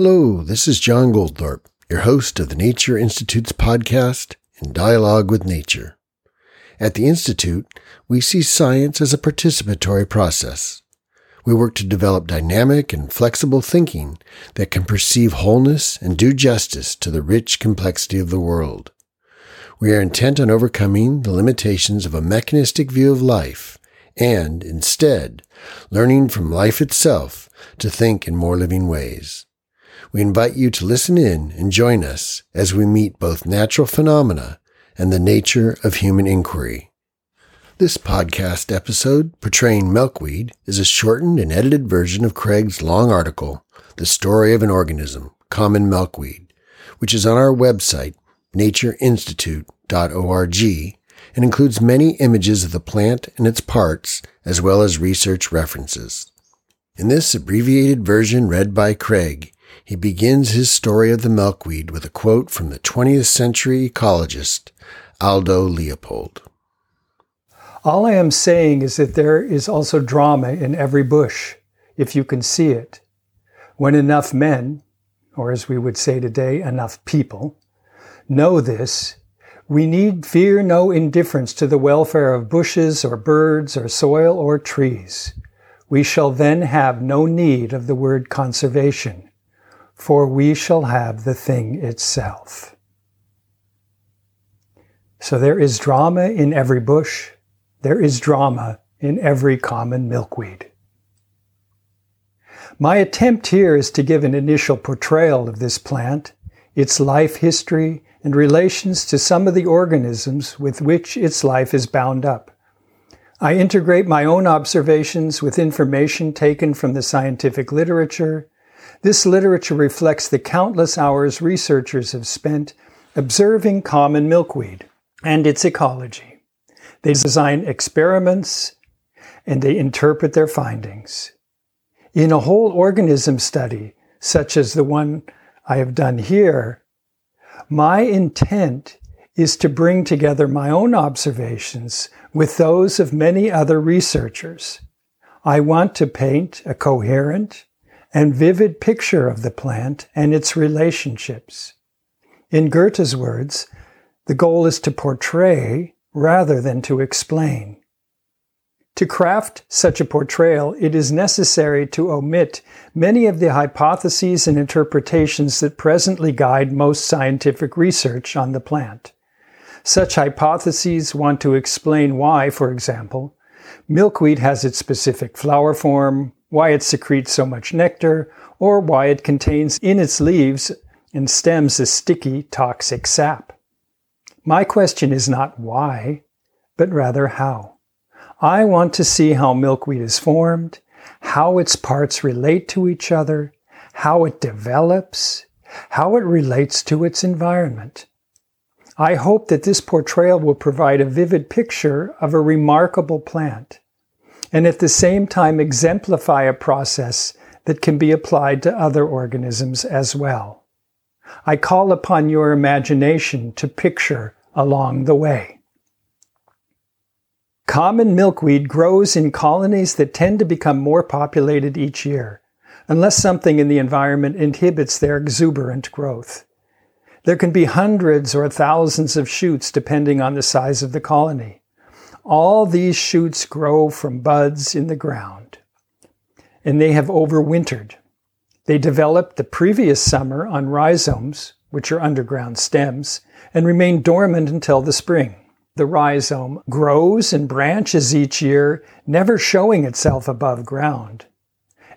Hello, this is John Goldthorpe, your host of the Nature Institute's podcast, In Dialogue with Nature. At the Institute, we see science as a participatory process. We work to develop dynamic and flexible thinking that can perceive wholeness and do justice to the rich complexity of the world. We are intent on overcoming the limitations of a mechanistic view of life and, instead, learning from life itself to think in more living ways. We invite you to listen in and join us as we meet both natural phenomena and the nature of human inquiry. This podcast episode, portraying milkweed, is a shortened and edited version of Craig's long article, The Story of an Organism, Common Milkweed, which is on our website, natureinstitute.org, and includes many images of the plant and its parts, as well as research references. In this abbreviated version read by Craig, he begins his story of the milkweed with a quote from the 20th century ecologist Aldo Leopold. All I am saying is that there is also drama in every bush, if you can see it. When enough men, or as we would say today, enough people, know this, we need fear no indifference to the welfare of bushes or birds or soil or trees. We shall then have no need of the word conservation for we shall have the thing itself. So there is drama in every bush, there is drama in every common milkweed. My attempt here is to give an initial portrayal of this plant, its life history, and relations to some of the organisms with which its life is bound up. I integrate my own observations with information taken from the scientific literature this literature reflects the countless hours researchers have spent observing common milkweed and its ecology. They design experiments and they interpret their findings. In a whole organism study, such as the one I have done here, my intent is to bring together my own observations with those of many other researchers. I want to paint a coherent, and vivid picture of the plant and its relationships. In Goethe's words, the goal is to portray rather than to explain. To craft such a portrayal, it is necessary to omit many of the hypotheses and interpretations that presently guide most scientific research on the plant. Such hypotheses want to explain why, for example, milkweed has its specific flower form, why it secretes so much nectar, or why it contains in its leaves and stems a sticky, toxic sap. My question is not why, but rather how. I want to see how milkweed is formed, how its parts relate to each other, how it develops, how it relates to its environment. I hope that this portrayal will provide a vivid picture of a remarkable plant and at the same time exemplify a process that can be applied to other organisms as well. I call upon your imagination to picture along the way. Common milkweed grows in colonies that tend to become more populated each year, unless something in the environment inhibits their exuberant growth. There can be hundreds or thousands of shoots depending on the size of the colony. All these shoots grow from buds in the ground, and they have overwintered. They developed the previous summer on rhizomes, which are underground stems, and remain dormant until the spring. The rhizome grows and branches each year, never showing itself above ground,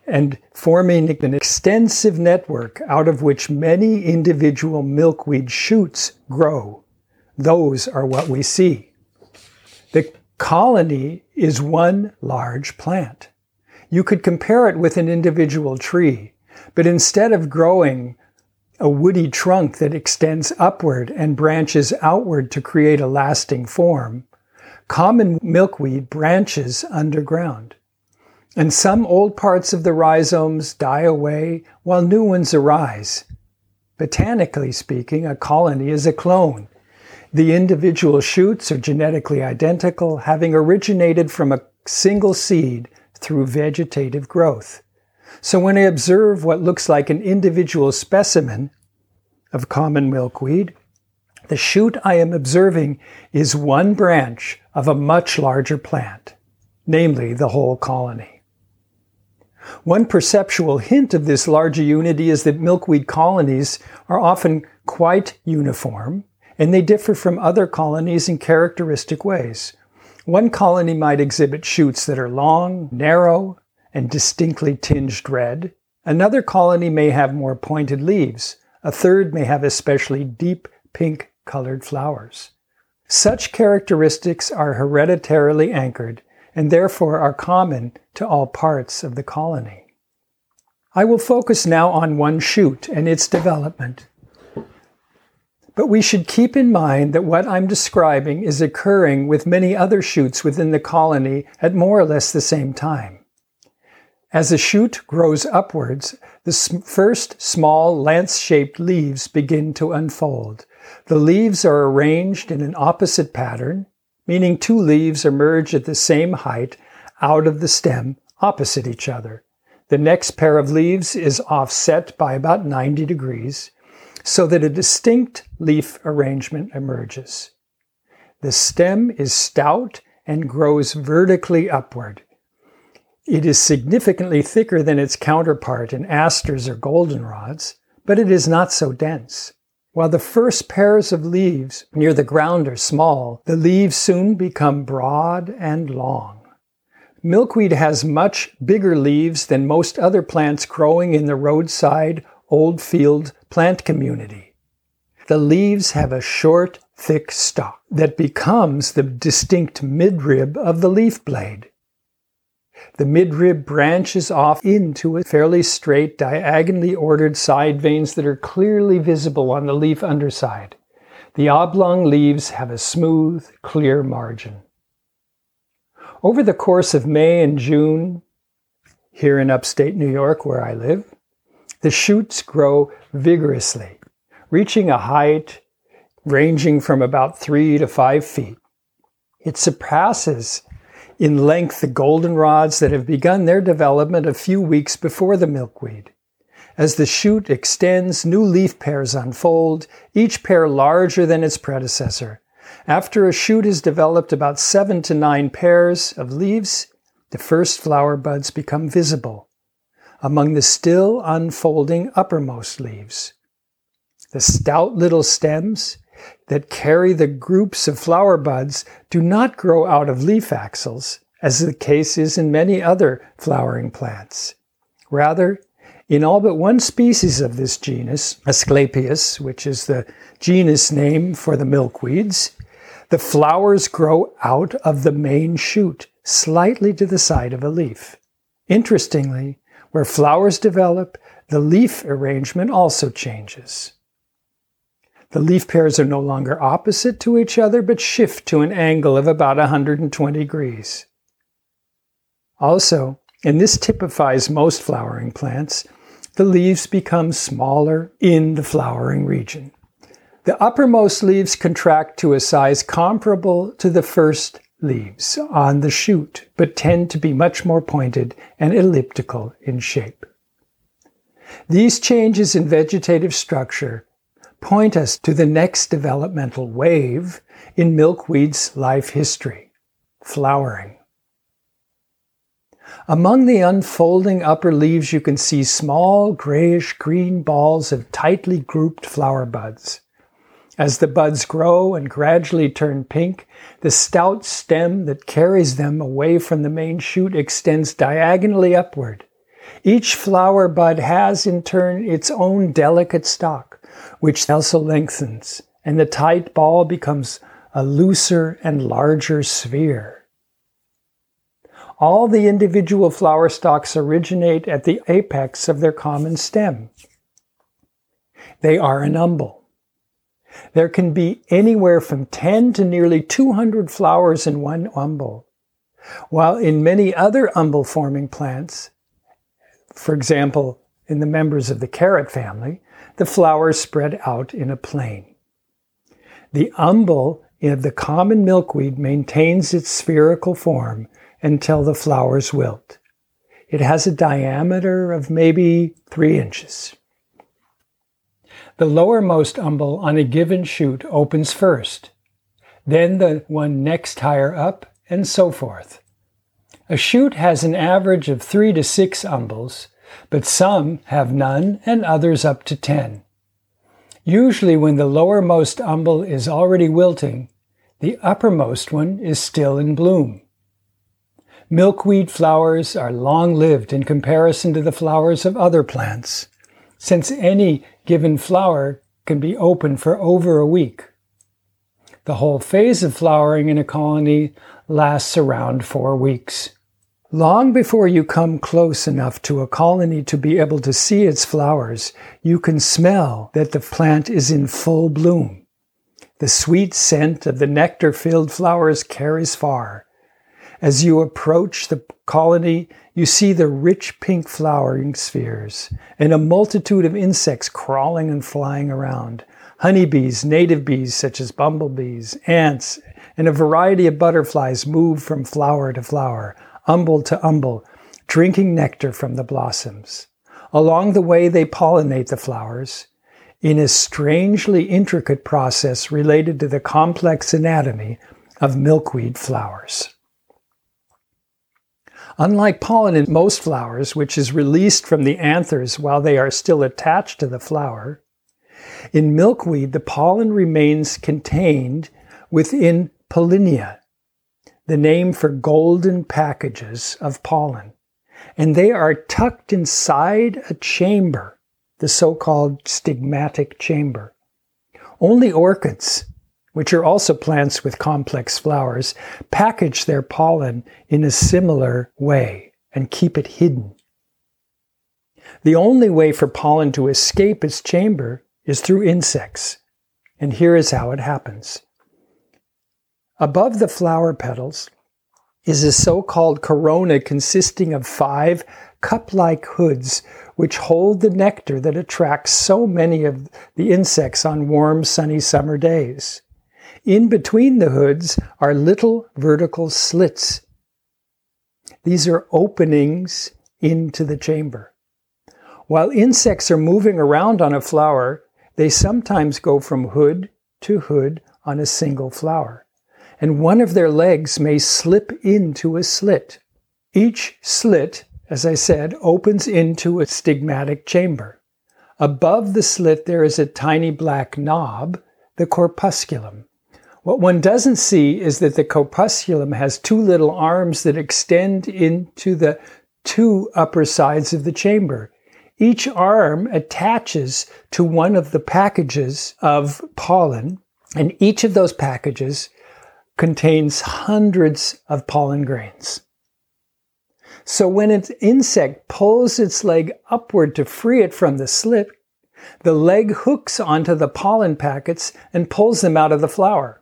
and forming an extensive network out of which many individual milkweed shoots grow. Those are what we see. Colony is one large plant. You could compare it with an individual tree, but instead of growing a woody trunk that extends upward and branches outward to create a lasting form, common milkweed branches underground. And some old parts of the rhizomes die away while new ones arise. Botanically speaking, a colony is a clone. The individual shoots are genetically identical, having originated from a single seed through vegetative growth. So when I observe what looks like an individual specimen of common milkweed, the shoot I am observing is one branch of a much larger plant, namely the whole colony. One perceptual hint of this larger unity is that milkweed colonies are often quite uniform and they differ from other colonies in characteristic ways. One colony might exhibit shoots that are long, narrow, and distinctly tinged red. Another colony may have more pointed leaves. A third may have especially deep pink colored flowers. Such characteristics are hereditarily anchored and therefore are common to all parts of the colony. I will focus now on one shoot and its development. But we should keep in mind that what I'm describing is occurring with many other shoots within the colony at more or less the same time. As a shoot grows upwards, the first small lance shaped leaves begin to unfold. The leaves are arranged in an opposite pattern, meaning two leaves emerge at the same height out of the stem opposite each other. The next pair of leaves is offset by about 90 degrees so that a distinct leaf arrangement emerges. The stem is stout and grows vertically upward. It is significantly thicker than its counterpart in asters or goldenrods, but it is not so dense. While the first pairs of leaves near the ground are small, the leaves soon become broad and long. Milkweed has much bigger leaves than most other plants growing in the roadside old field plant community. The leaves have a short, thick stalk that becomes the distinct midrib of the leaf blade. The midrib branches off into a fairly straight, diagonally ordered side veins that are clearly visible on the leaf underside. The oblong leaves have a smooth, clear margin. Over the course of May and June, here in upstate New York where I live, the shoots grow vigorously, reaching a height ranging from about three to five feet. It surpasses in length the goldenrods that have begun their development a few weeks before the milkweed. As the shoot extends, new leaf pairs unfold, each pair larger than its predecessor. After a shoot has developed about seven to nine pairs of leaves, the first flower buds become visible among the still unfolding uppermost leaves. The stout little stems that carry the groups of flower buds do not grow out of leaf axils, as the case is in many other flowering plants. Rather, in all but one species of this genus, Asclepias, which is the genus name for the milkweeds, the flowers grow out of the main shoot, slightly to the side of a leaf. Interestingly, where flowers develop, the leaf arrangement also changes. The leaf pairs are no longer opposite to each other, but shift to an angle of about 120 degrees. Also, and this typifies most flowering plants, the leaves become smaller in the flowering region. The uppermost leaves contract to a size comparable to the first leaves on the shoot, but tend to be much more pointed and elliptical in shape. These changes in vegetative structure point us to the next developmental wave in milkweed's life history flowering. Among the unfolding upper leaves, you can see small grayish green balls of tightly grouped flower buds. As the buds grow and gradually turn pink, the stout stem that carries them away from the main shoot extends diagonally upward. Each flower bud has in turn its own delicate stalk, which also lengthens, and the tight ball becomes a looser and larger sphere. All the individual flower stalks originate at the apex of their common stem. They are an umbel. There can be anywhere from 10 to nearly 200 flowers in one umbel. While in many other umbel forming plants, for example, in the members of the carrot family, the flowers spread out in a plane. The umbel of the common milkweed maintains its spherical form until the flowers wilt. It has a diameter of maybe three inches. The lowermost umbel on a given shoot opens first, then the one next higher up, and so forth. A shoot has an average of three to six umbels, but some have none and others up to ten. Usually, when the lowermost umbel is already wilting, the uppermost one is still in bloom. Milkweed flowers are long lived in comparison to the flowers of other plants, since any given flower can be open for over a week. The whole phase of flowering in a colony lasts around four weeks. Long before you come close enough to a colony to be able to see its flowers, you can smell that the plant is in full bloom. The sweet scent of the nectar filled flowers carries far, as you approach the colony, you see the rich pink flowering spheres and a multitude of insects crawling and flying around. Honeybees, native bees such as bumblebees, ants, and a variety of butterflies move from flower to flower, umbel to umbel, drinking nectar from the blossoms. Along the way, they pollinate the flowers in a strangely intricate process related to the complex anatomy of milkweed flowers. Unlike pollen in most flowers, which is released from the anthers while they are still attached to the flower, in milkweed the pollen remains contained within pollinia, the name for golden packages of pollen, and they are tucked inside a chamber, the so called stigmatic chamber. Only orchids which are also plants with complex flowers, package their pollen in a similar way and keep it hidden. The only way for pollen to escape its chamber is through insects, and here is how it happens. Above the flower petals is a so called corona consisting of five cup like hoods which hold the nectar that attracts so many of the insects on warm, sunny summer days. In between the hoods are little vertical slits. These are openings into the chamber. While insects are moving around on a flower, they sometimes go from hood to hood on a single flower, and one of their legs may slip into a slit. Each slit, as I said, opens into a stigmatic chamber. Above the slit, there is a tiny black knob, the corpusculum. What one doesn't see is that the corpusculum has two little arms that extend into the two upper sides of the chamber. Each arm attaches to one of the packages of pollen, and each of those packages contains hundreds of pollen grains. So when an insect pulls its leg upward to free it from the slit, the leg hooks onto the pollen packets and pulls them out of the flower.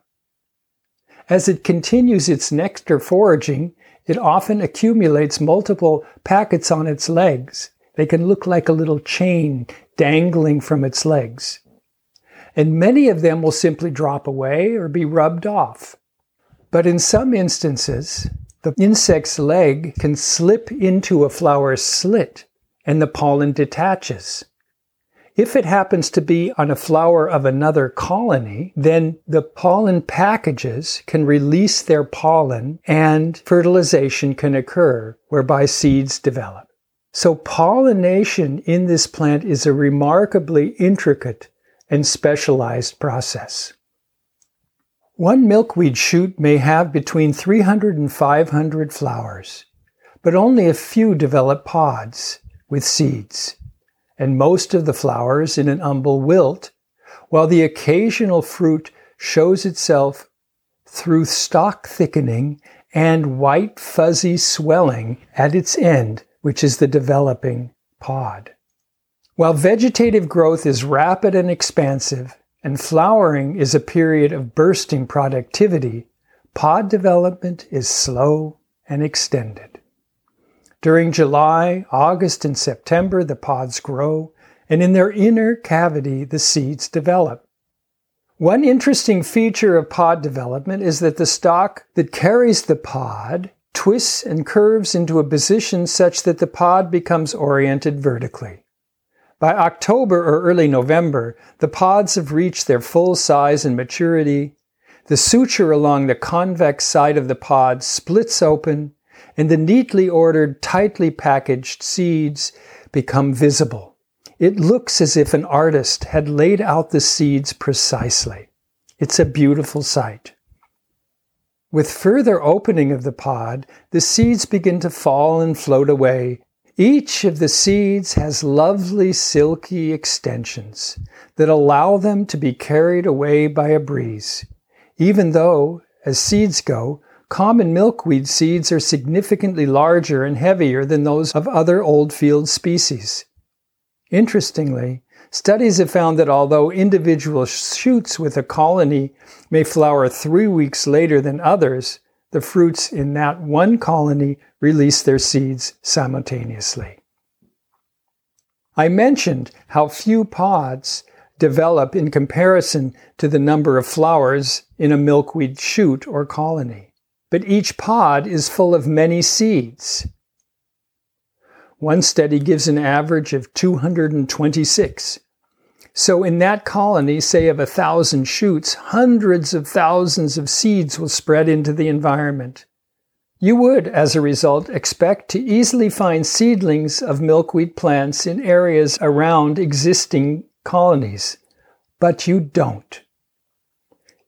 As it continues its nectar foraging, it often accumulates multiple packets on its legs. They can look like a little chain dangling from its legs. And many of them will simply drop away or be rubbed off. But in some instances, the insect's leg can slip into a flower slit and the pollen detaches. If it happens to be on a flower of another colony, then the pollen packages can release their pollen and fertilization can occur, whereby seeds develop. So pollination in this plant is a remarkably intricate and specialized process. One milkweed shoot may have between 300 and 500 flowers, but only a few develop pods with seeds and most of the flowers in an umbel wilt, while the occasional fruit shows itself through stalk thickening and white fuzzy swelling at its end, which is the developing pod. While vegetative growth is rapid and expansive, and flowering is a period of bursting productivity, pod development is slow and extended. During July, August, and September, the pods grow, and in their inner cavity, the seeds develop. One interesting feature of pod development is that the stalk that carries the pod twists and curves into a position such that the pod becomes oriented vertically. By October or early November, the pods have reached their full size and maturity. The suture along the convex side of the pod splits open, and the neatly ordered, tightly packaged seeds become visible. It looks as if an artist had laid out the seeds precisely. It's a beautiful sight. With further opening of the pod, the seeds begin to fall and float away. Each of the seeds has lovely silky extensions that allow them to be carried away by a breeze. Even though, as seeds go, common milkweed seeds are significantly larger and heavier than those of other oldfield species. Interestingly, Studies have found that although individual shoots with a colony may flower three weeks later than others, the fruits in that one colony release their seeds simultaneously. I mentioned how few pods develop in comparison to the number of flowers in a milkweed shoot or colony. But each pod is full of many seeds. One study gives an average of 226. So, in that colony, say of a thousand shoots, hundreds of thousands of seeds will spread into the environment. You would, as a result, expect to easily find seedlings of milkweed plants in areas around existing colonies, but you don't.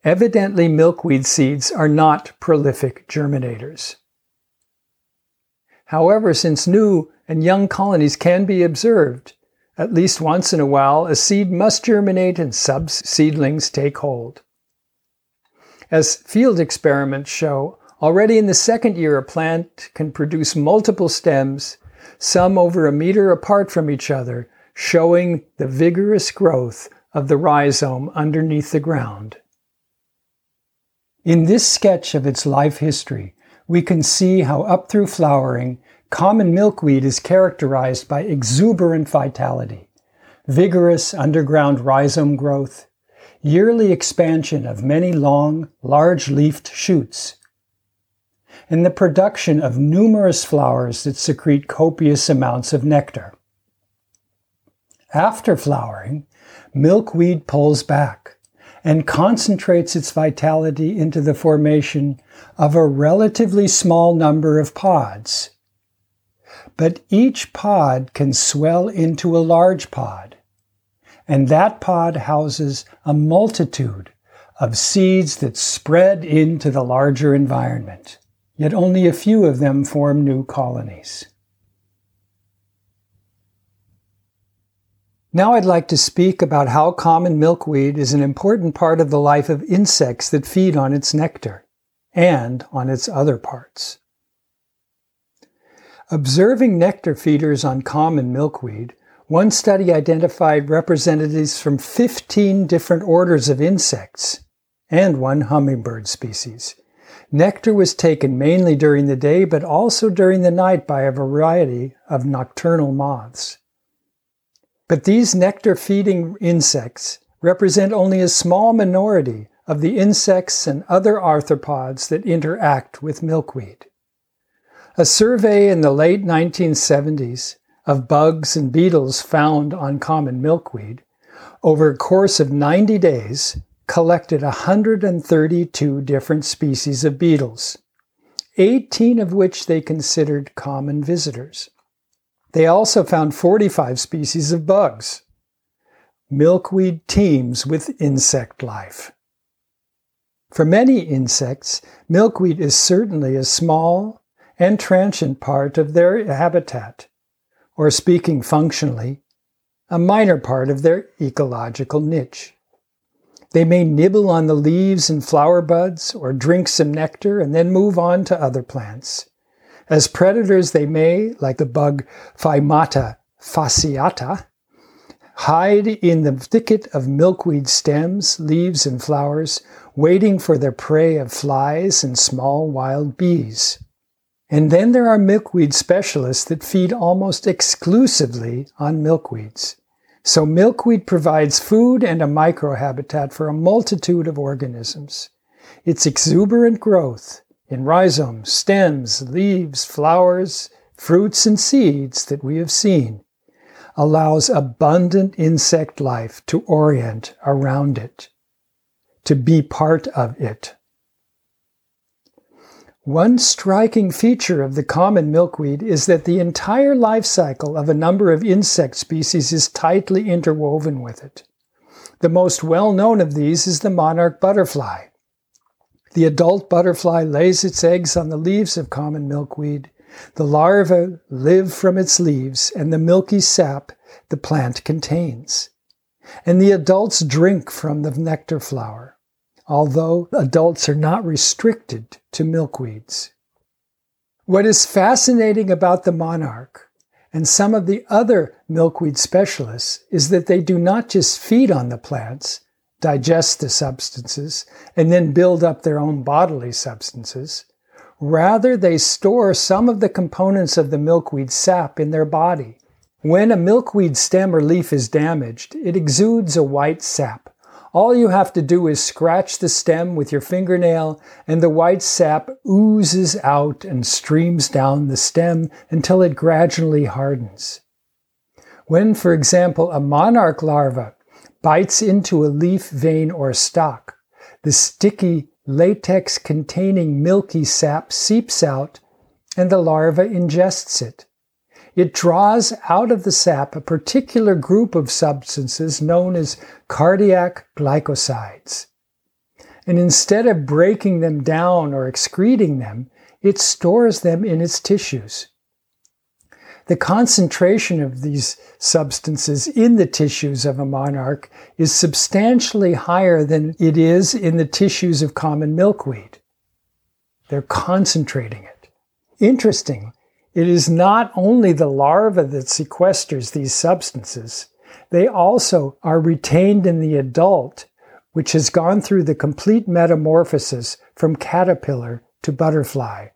Evidently, milkweed seeds are not prolific germinators. However, since new and young colonies can be observed, at least once in a while a seed must germinate and sub seedlings take hold. As field experiments show, already in the second year a plant can produce multiple stems, some over a meter apart from each other, showing the vigorous growth of the rhizome underneath the ground. In this sketch of its life history, we can see how up through flowering, common milkweed is characterized by exuberant vitality, vigorous underground rhizome growth, yearly expansion of many long, large-leafed shoots, and the production of numerous flowers that secrete copious amounts of nectar. After flowering, milkweed pulls back, and concentrates its vitality into the formation of a relatively small number of pods. But each pod can swell into a large pod, and that pod houses a multitude of seeds that spread into the larger environment. Yet only a few of them form new colonies. Now I'd like to speak about how common milkweed is an important part of the life of insects that feed on its nectar and on its other parts. Observing nectar feeders on common milkweed, one study identified representatives from 15 different orders of insects and one hummingbird species. Nectar was taken mainly during the day, but also during the night by a variety of nocturnal moths. But these nectar feeding insects represent only a small minority of the insects and other arthropods that interact with milkweed. A survey in the late 1970s of bugs and beetles found on common milkweed over a course of 90 days collected 132 different species of beetles, 18 of which they considered common visitors. They also found 45 species of bugs. Milkweed teems with insect life. For many insects, milkweed is certainly a small and transient part of their habitat, or speaking functionally, a minor part of their ecological niche. They may nibble on the leaves and flower buds or drink some nectar and then move on to other plants. As predators, they may, like the bug Phymata fasciata, hide in the thicket of milkweed stems, leaves, and flowers, waiting for their prey of flies and small wild bees. And then there are milkweed specialists that feed almost exclusively on milkweeds. So milkweed provides food and a microhabitat for a multitude of organisms. Its exuberant growth in rhizomes, stems, leaves, flowers, fruits, and seeds that we have seen, allows abundant insect life to orient around it, to be part of it. One striking feature of the common milkweed is that the entire life cycle of a number of insect species is tightly interwoven with it. The most well known of these is the monarch butterfly. The adult butterfly lays its eggs on the leaves of common milkweed. The larvae live from its leaves and the milky sap the plant contains. And the adults drink from the nectar flower although adults are not restricted to milkweeds. What is fascinating about the monarch and some of the other milkweed specialists is that they do not just feed on the plants, digest the substances, and then build up their own bodily substances. Rather, they store some of the components of the milkweed sap in their body. When a milkweed stem or leaf is damaged, it exudes a white sap. All you have to do is scratch the stem with your fingernail, and the white sap oozes out and streams down the stem until it gradually hardens. When, for example, a monarch larva bites into a leaf vein or stalk, the sticky latex containing milky sap seeps out and the larva ingests it. It draws out of the sap a particular group of substances known as cardiac glycosides. And instead of breaking them down or excreting them, it stores them in its tissues. The concentration of these substances in the tissues of a monarch is substantially higher than it is in the tissues of common milkweed. They're concentrating it. Interesting, it is not only the larva that sequesters these substances, they also are retained in the adult, which has gone through the complete metamorphosis from caterpillar to butterfly.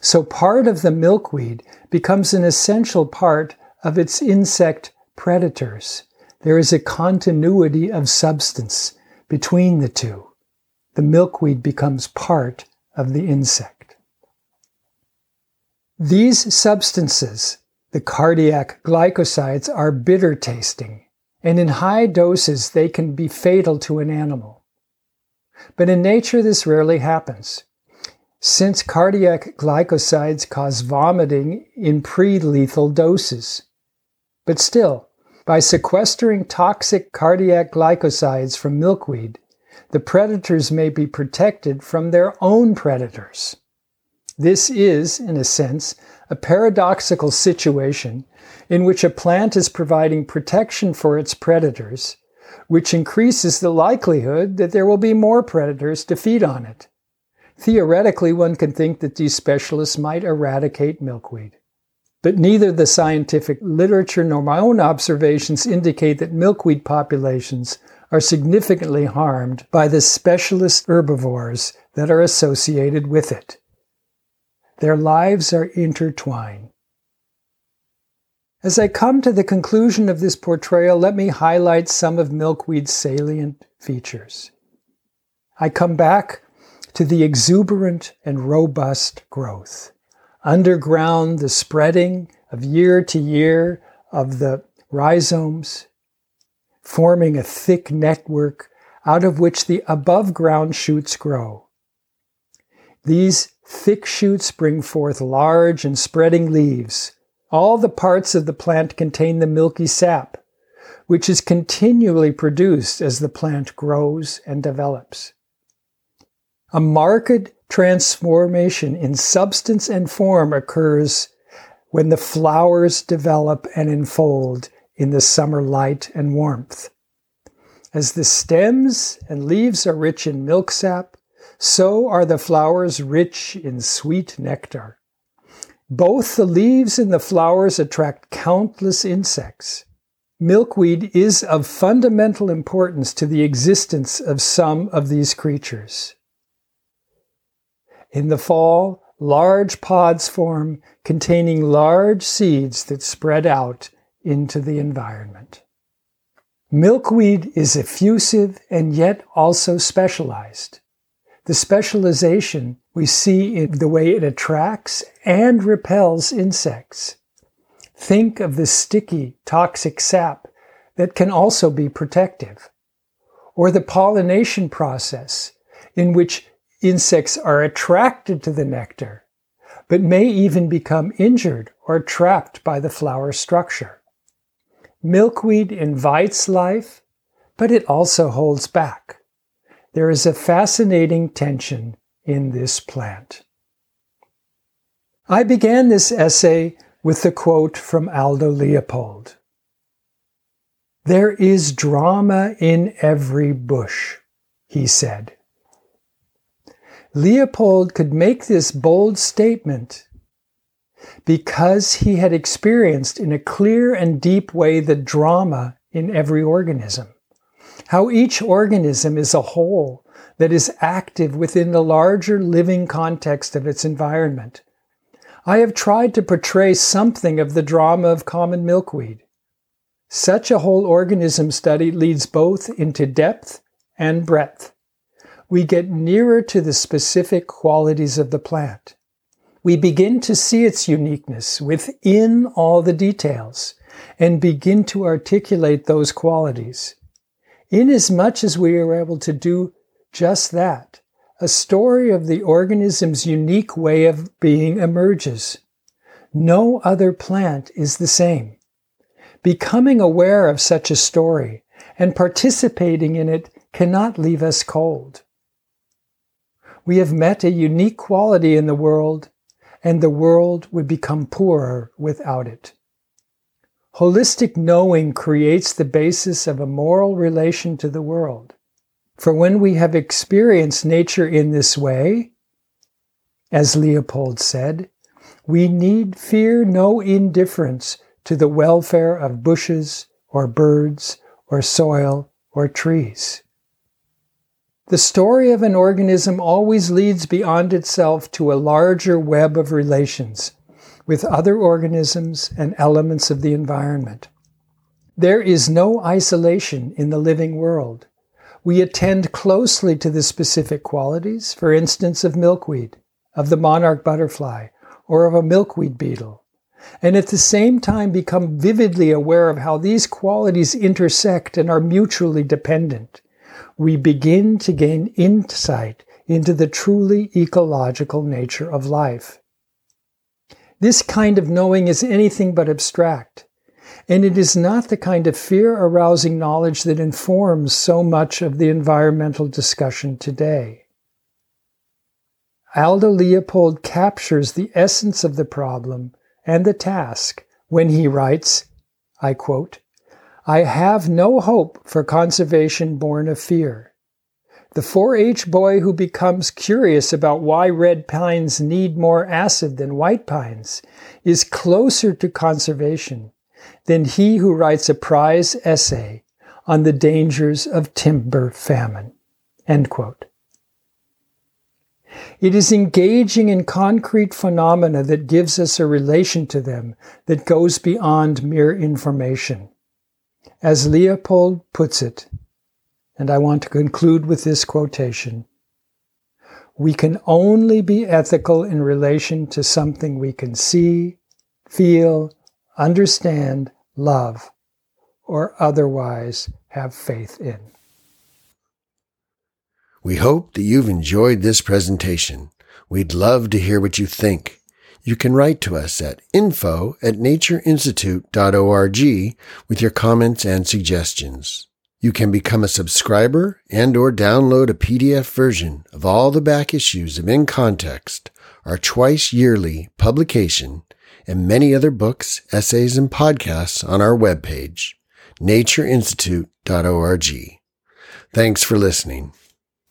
So part of the milkweed becomes an essential part of its insect predators. There is a continuity of substance between the two. The milkweed becomes part of the insect. These substances, the cardiac glycosides, are bitter tasting, and in high doses they can be fatal to an animal. But in nature, this rarely happens. Since cardiac glycosides cause vomiting in pre lethal doses. But still, by sequestering toxic cardiac glycosides from milkweed, the predators may be protected from their own predators. This is, in a sense, a paradoxical situation in which a plant is providing protection for its predators, which increases the likelihood that there will be more predators to feed on it. Theoretically, one can think that these specialists might eradicate milkweed. But neither the scientific literature nor my own observations indicate that milkweed populations are significantly harmed by the specialist herbivores that are associated with it. Their lives are intertwined. As I come to the conclusion of this portrayal, let me highlight some of milkweed's salient features. I come back to the exuberant and robust growth. Underground, the spreading of year to year of the rhizomes, forming a thick network out of which the above ground shoots grow. These Thick shoots bring forth large and spreading leaves. All the parts of the plant contain the milky sap, which is continually produced as the plant grows and develops. A marked transformation in substance and form occurs when the flowers develop and unfold in the summer light and warmth. As the stems and leaves are rich in milk sap, so are the flowers rich in sweet nectar. Both the leaves and the flowers attract countless insects. Milkweed is of fundamental importance to the existence of some of these creatures. In the fall, large pods form containing large seeds that spread out into the environment. Milkweed is effusive and yet also specialized. The specialization we see in the way it attracts and repels insects. Think of the sticky, toxic sap that can also be protective, or the pollination process in which insects are attracted to the nectar, but may even become injured or trapped by the flower structure. Milkweed invites life, but it also holds back. There is a fascinating tension in this plant. I began this essay with the quote from Aldo Leopold. There is drama in every bush, he said. Leopold could make this bold statement because he had experienced in a clear and deep way the drama in every organism. How each organism is a whole that is active within the larger living context of its environment. I have tried to portray something of the drama of common milkweed. Such a whole organism study leads both into depth and breadth. We get nearer to the specific qualities of the plant. We begin to see its uniqueness within all the details and begin to articulate those qualities. Inasmuch as we are able to do just that. A story of the organism's unique way of being emerges. No other plant is the same. Becoming aware of such a story and participating in it cannot leave us cold. We have met a unique quality in the world, and the world would become poorer without it. Holistic knowing creates the basis of a moral relation to the world. For when we have experienced nature in this way, as Leopold said, we need fear no indifference to the welfare of bushes or birds or soil or trees. The story of an organism always leads beyond itself to a larger web of relations with other organisms and elements of the environment. There is no isolation in the living world. We attend closely to the specific qualities, for instance, of milkweed, of the monarch butterfly, or of a milkweed beetle, and at the same time become vividly aware of how these qualities intersect and are mutually dependent. We begin to gain insight into the truly ecological nature of life. This kind of knowing is anything but abstract. And it is not the kind of fear arousing knowledge that informs so much of the environmental discussion today. Aldo Leopold captures the essence of the problem and the task when he writes, I quote, I have no hope for conservation born of fear. The 4 H boy who becomes curious about why red pines need more acid than white pines is closer to conservation than he who writes a prize essay on the dangers of timber famine. It is engaging in concrete phenomena that gives us a relation to them that goes beyond mere information. As Leopold puts it, and I want to conclude with this quotation we can only be ethical in relation to something we can see, feel, understand, love, or otherwise have faith in. We hope that you've enjoyed this presentation. We'd love to hear what you think. You can write to us at info at natureinstitute.org with your comments and suggestions. You can become a subscriber and or download a PDF version of all the back issues of In Context, our twice yearly publication and many other books, essays, and podcasts on our webpage, natureinstitute.org. Thanks for listening.